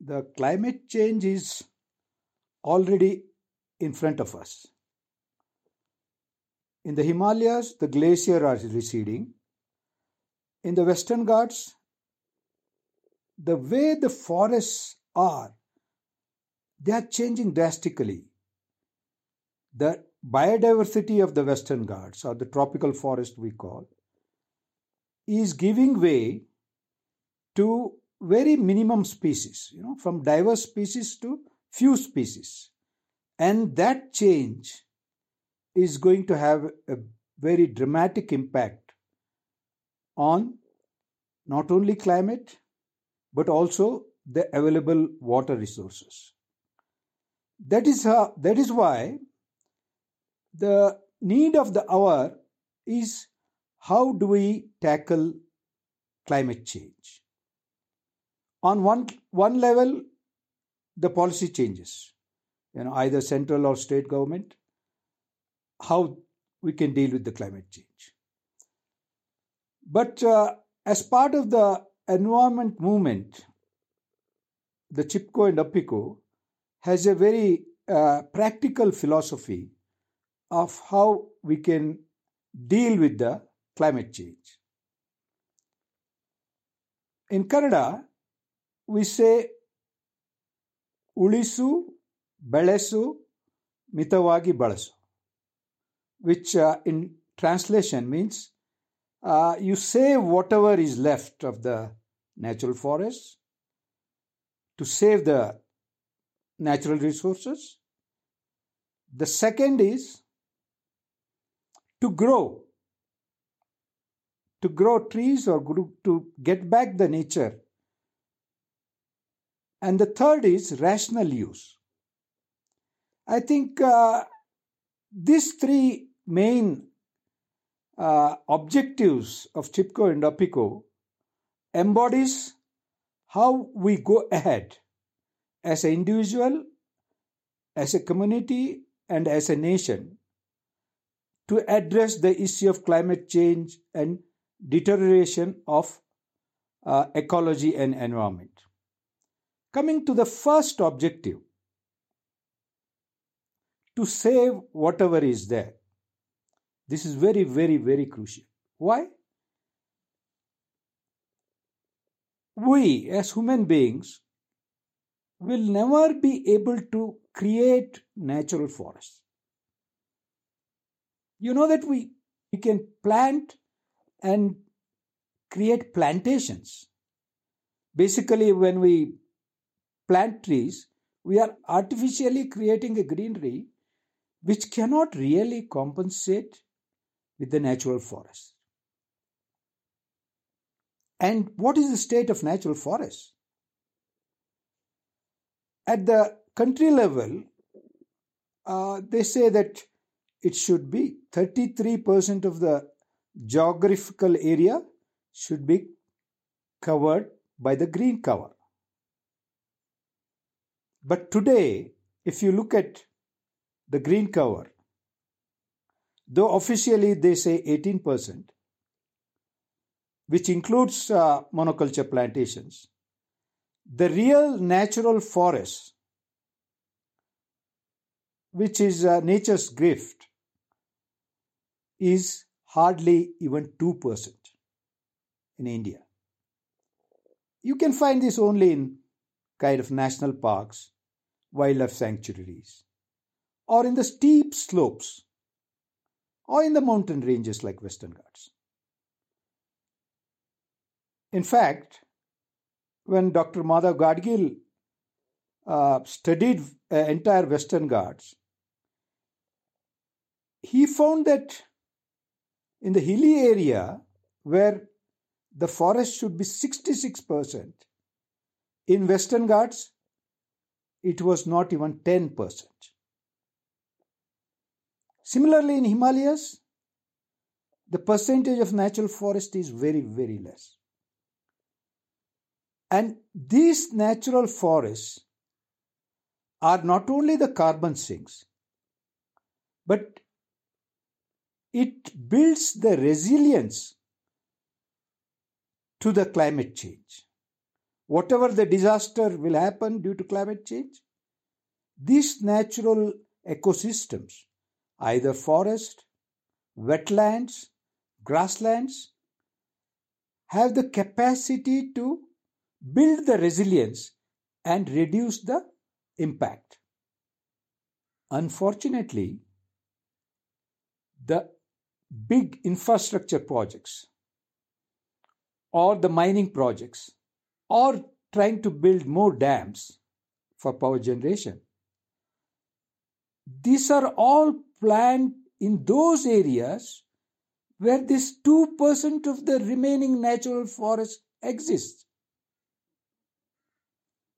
the climate change is already in front of us. In the Himalayas, the glaciers are receding. In the Western Ghats, the way the forests are, they are changing drastically. The biodiversity of the Western Ghats, or the tropical forest we call, is giving way to very minimum species, you know, from diverse species to few species. And that change is going to have a very dramatic impact on not only climate but also the available water resources. That is how, that is why the need of the hour is how do we tackle climate change? On one one level, the policy changes, you know, either central or state government, how we can deal with the climate change. But uh, as part of the environment movement, the Chipko and Appiko has a very uh, practical philosophy of how we can deal with the climate change. In Kannada, we say ಉಳಿಸು ಬೆಳೆಸು ಮಿತವಾಗಿ ಬಳಸು which uh, in translation means uh, you save whatever is left of the natural forest to save the natural resources. The second is to grow, to grow trees or to get back the nature and the third is rational use. I think uh, these three main uh, objectives of Chipko and Appiko embodies how we go ahead as an individual, as a community, and as a nation to address the issue of climate change and deterioration of uh, ecology and environment. Coming to the first objective, to save whatever is there. This is very, very, very crucial. Why? We, as human beings, will never be able to create natural forests. You know that we, we can plant and create plantations. Basically, when we plant trees, we are artificially creating a greenery which cannot really compensate with the natural forest. And what is the state of natural forest? At the country level, uh, they say that it should be 33% of the geographical area should be covered by the green cover. But today, if you look at the green cover, though officially they say 18%, which includes uh, monoculture plantations, the real natural forest, which is uh, nature's gift, is hardly even 2% in India. You can find this only in kind of national parks, wildlife sanctuaries, or in the steep slopes, or in the mountain ranges like Western Ghats. In fact, when Dr. Madhav Gadgil uh, studied uh, entire Western Ghats, he found that in the hilly area where the forest should be 66%, in Western Ghats, it was not even 10%. Similarly, in Himalayas, the percentage of natural forest is very, very less. And these natural forests are not only the carbon sinks, but it builds the resilience to the climate change. Whatever the disaster will happen due to climate change, these natural ecosystems, either forest, wetlands, grasslands, have the capacity to build the resilience and reduce the impact. Unfortunately, the big infrastructure projects or the mining projects or trying to build more dams for power generation. These are all planned in those areas where this 2% of the remaining natural forest exists.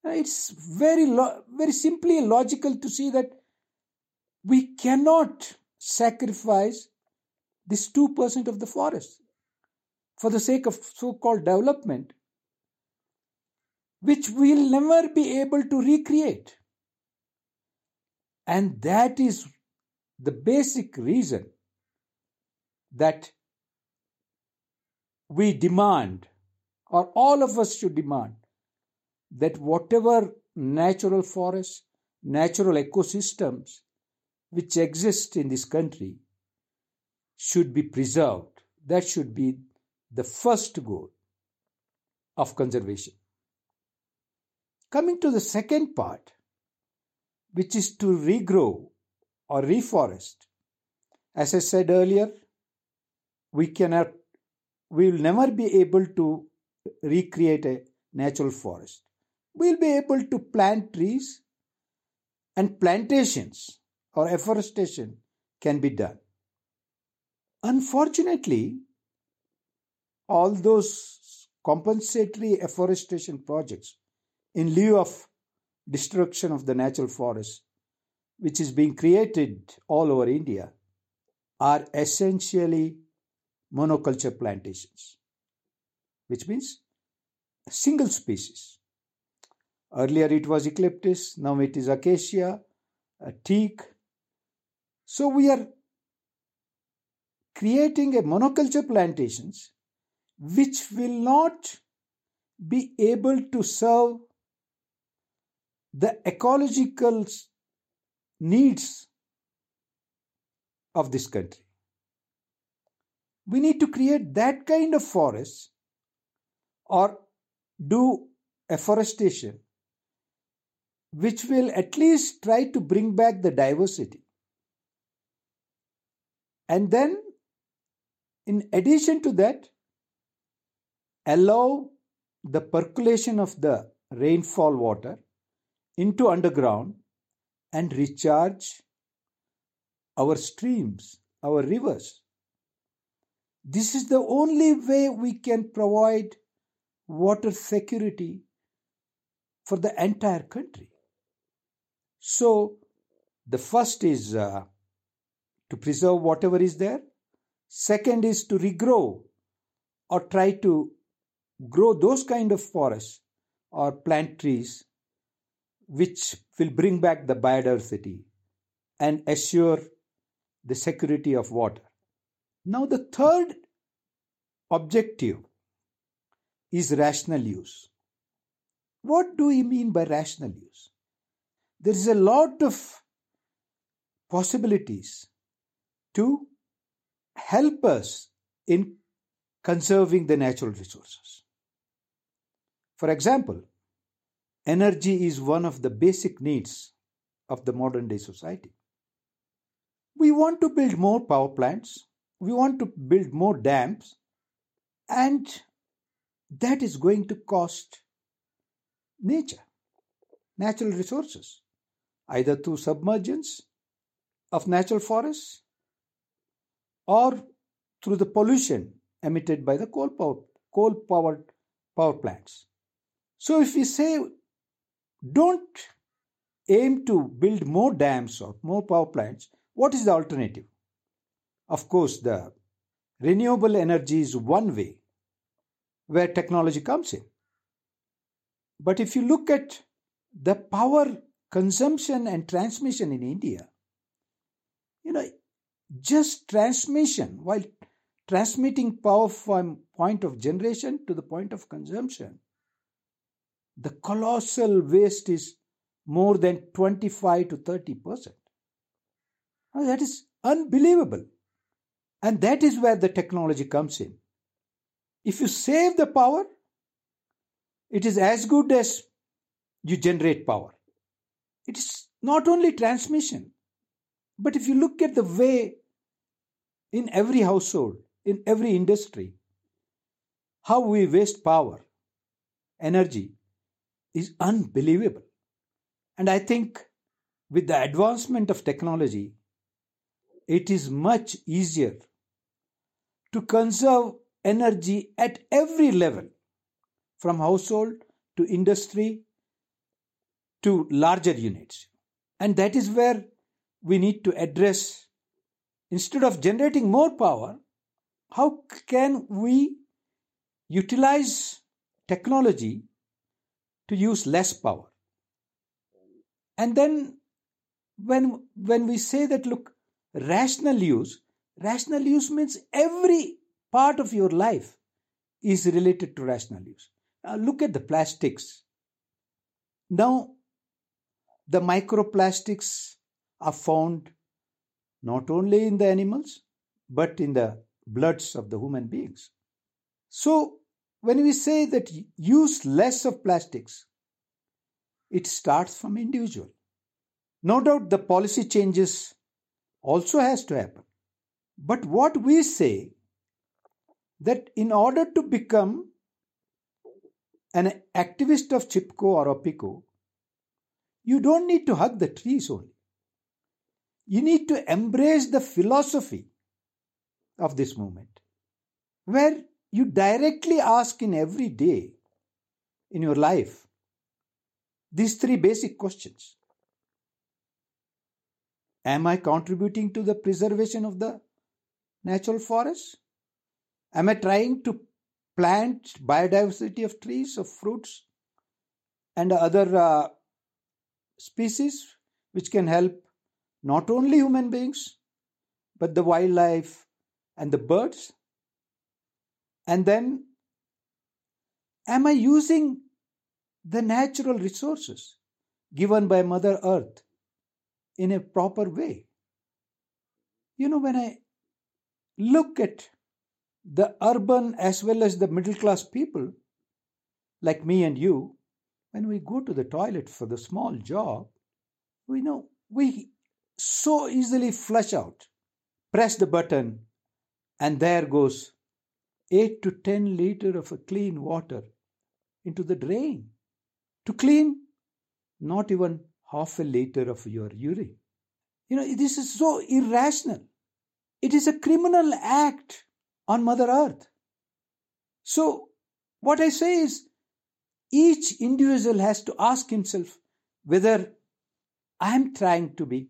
It's very, lo- very simply logical to see that we cannot sacrifice this 2% of the forest for the sake of so called development, which we'll never be able to recreate. And that is the basic reason that we demand, or all of us should demand, that whatever natural forests, natural ecosystems which exist in this country should be preserved. That should be the first goal of conservation. Coming to the second part, which is to regrow or reforest. As I said earlier, we cannot, we will never be able to recreate a natural forest. We'll be able to plant trees and plantations or afforestation can be done. Unfortunately, all those compensatory afforestation projects in lieu of destruction of the natural forest, which is being created all over India, are essentially monoculture plantations, which means a single species. Earlier it was eucalyptus, now it is acacia, a teak. So we are creating a monoculture plantations which will not be able to serve the ecological needs of this country. We need to create that kind of forest or do afforestation which will at least try to bring back the diversity. And then, in addition to that, allow the percolation of the rainfall water into underground and recharge our streams, our rivers. This is the only way we can provide water security for the entire country. So, the first is uh, to preserve whatever is there. Second is to regrow or try to grow those kind of forests or plant trees which will bring back the biodiversity and assure the security of water. Now, the third objective is rational use. What do we mean by rational use? There is a lot of possibilities to help us in conserving the natural resources. For example, energy is one of the basic needs of the modern day society. We want to build more power plants, we want to build more dams, and that is going to cost nature, natural resources, either through submergence of natural forests or through the pollution emitted by the coal power, coal powered power plants. So if we say don't aim to build more dams or more power plants, what is the alternative? Of course, the renewable energy is one way where technology comes in. But if you look at the power consumption and transmission in India, you know, just transmission, while transmitting power from point of generation to the point of consumption, the colossal waste is more than 25 to 30 percent. that is unbelievable. And that is where the technology comes in. If you save the power, it is as good as you generate power. It is not only transmission, but if you look at the way in every household, in every industry, how we waste power, energy is unbelievable. And I think with the advancement of technology, it is much easier to conserve energy at every level, from household to industry to larger units. And that is where we need to address, instead of generating more power, how can we utilize technology to use less power? And then when, when we say that, look, rational use, rational use means every part of your life is related to rational use. Now look at the plastics. Now, the microplastics are found not only in the animals but in the bloods of the human beings. So, when we say that use less of plastics, it starts from individual. No doubt the policy changes also has to happen. But what we say that in order to become an activist of Chipko or Appiko, you don't need to hug the trees only. You need to embrace the philosophy of this movement, where you directly ask in every day in your life these three basic questions Am I contributing to the preservation of the natural forest? Am I trying to plant biodiversity of trees, of fruits, and other uh, species which can help not only human beings but the wildlife and the birds? And then, am I using the natural resources given by Mother Earth in a proper way? You know, when I look at the urban as well as the middle class people, like me and you, when we go to the toilet for the small job, we know we so easily flush out. Press the button, and there goes 8 to 10 liter of a clean water into the drain to clean not even half a liter of your urine. You know, this is so irrational. It is a criminal act on Mother Earth. So, what I say is, each individual has to ask himself whether I am trying to be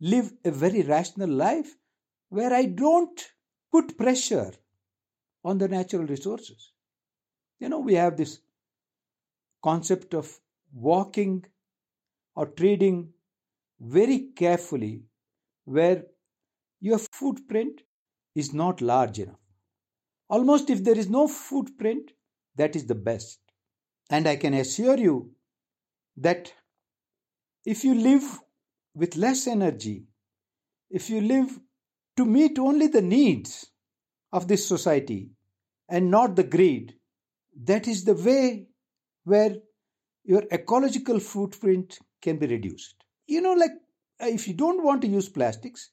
live a very rational life where I don't put pressure on the natural resources. You know, we have this concept of walking or trading very carefully where your footprint is not large enough. Almost if there is no footprint, that is the best. And I can assure you that if you live with less energy, if you live to meet only the needs of this society and not the greed, that is the way where your ecological footprint can be reduced. You know, like uh, if you don't want to use plastics,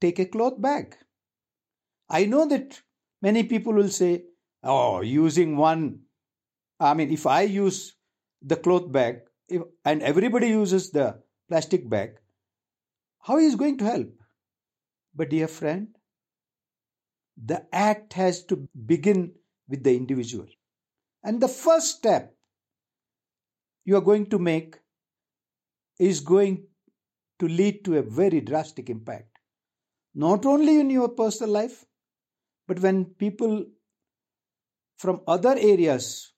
take a cloth bag. I know that many people will say, oh, using one, I mean, if I use the cloth bag if, and everybody uses the plastic bag, how is going to help? But, dear friend, the act has to begin with the individual. And the first step you are going to make is going to lead to a very drastic impact, not only in your personal life, but when people from other areas,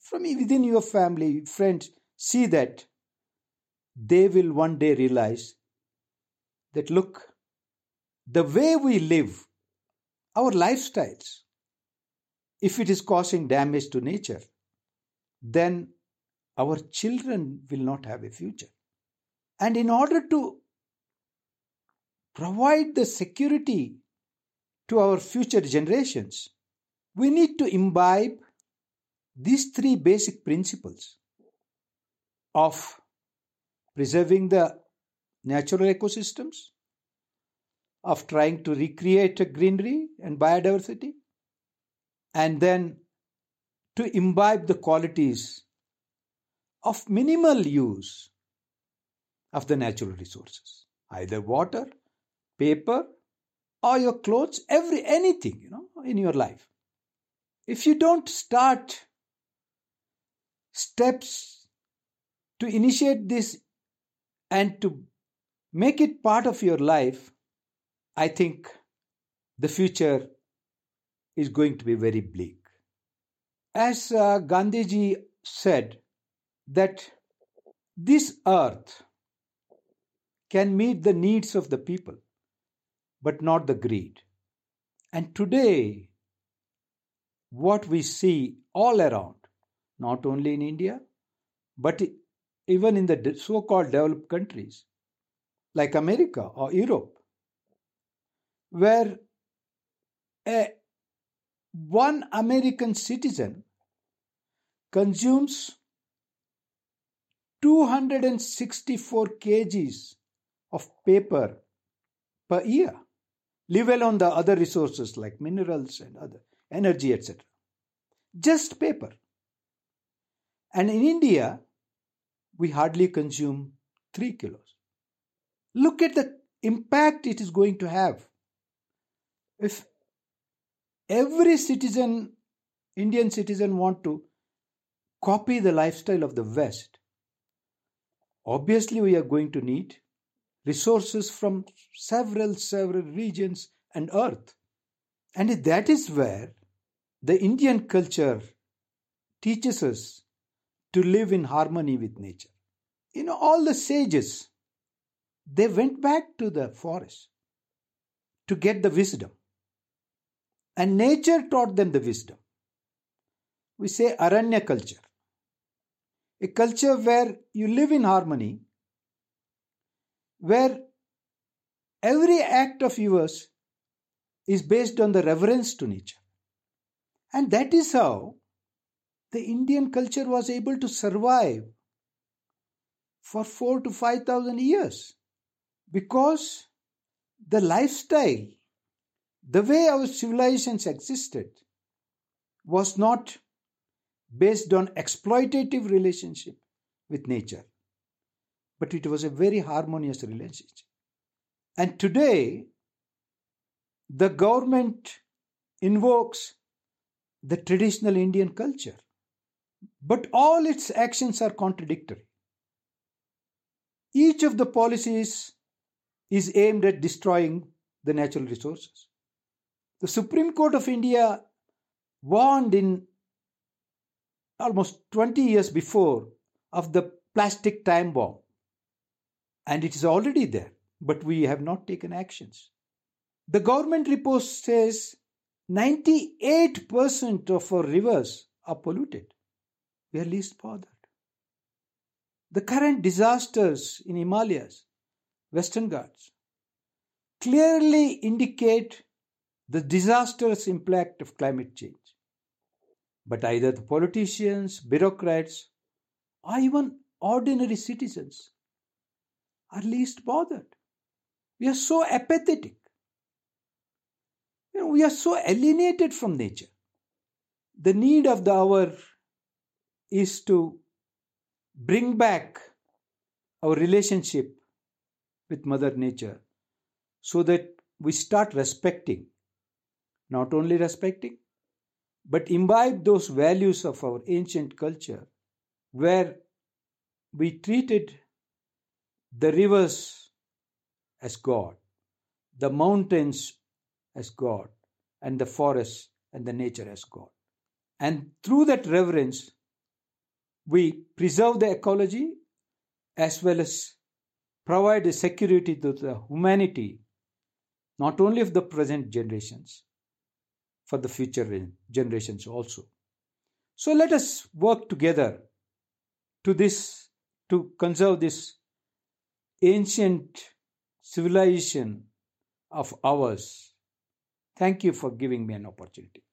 from within your family, friends, see that, they will one day realize that look, the way we live, our lifestyles, if it is causing damage to nature, then our children will not have a future. And in order to provide the security to our future generations, we need to imbibe these three basic principles of preserving the natural ecosystems, of trying to recreate greenery and biodiversity, and then to imbibe the qualities of minimal use of the natural resources, either water, paper, or your clothes, every anything, you know, in your life. If you don't start steps to initiate this and to make it part of your life, I think the future is going to be very bleak. As uh, Gandhiji said, that this earth can meet the needs of the people, but not the greed. And today, what we see all around, not only in India, but even in the so called developed countries like America or Europe, where a, one American citizen consumes 264 kgs of paper per year, leave alone the other resources like minerals and other energy, etc. Just paper. And in India, we hardly consume 3 kilos. Look at the impact it is going to have. If every citizen, Indian citizen, want to copy the lifestyle of the West, obviously we are going to need resources from several, several regions and earth. And that is where the Indian culture teaches us to live in harmony with nature. You know, all the sages, they went back to the forest to get the wisdom. And nature taught them the wisdom. We say Aranya culture. A culture where you live in harmony, where every act of yours is based on the reverence to nature. And that is how the Indian culture was able to survive for four to five thousand years because the lifestyle, the way our civilizations existed, was not based on exploitative relationship with nature, but it was a very harmonious relationship. And today, the government invokes the traditional Indian culture but all its actions are contradictory. Each of the policies is aimed at destroying the natural resources. The Supreme Court of India warned in almost 20 years before of the plastic time bomb. And it is already there, but we have not taken actions. The government report says 98% of our rivers are polluted we are least bothered. The current disasters in Himalayas, Western Ghats, clearly indicate the disastrous impact of climate change. But either the politicians, bureaucrats, or even ordinary citizens are least bothered. We are so apathetic. You know, we are so alienated from nature. The need of the hour is to bring back our relationship with Mother Nature so that we start respecting, not only respecting, but imbibe those values of our ancient culture where we treated the rivers as God, the mountains as God, and the forests and the nature as God. And through that reverence, we preserve the ecology as well as provide a security to the humanity, not only of the present generations, for the future generations also. So let us work together to this to conserve this ancient civilization of ours. Thank you for giving me an opportunity.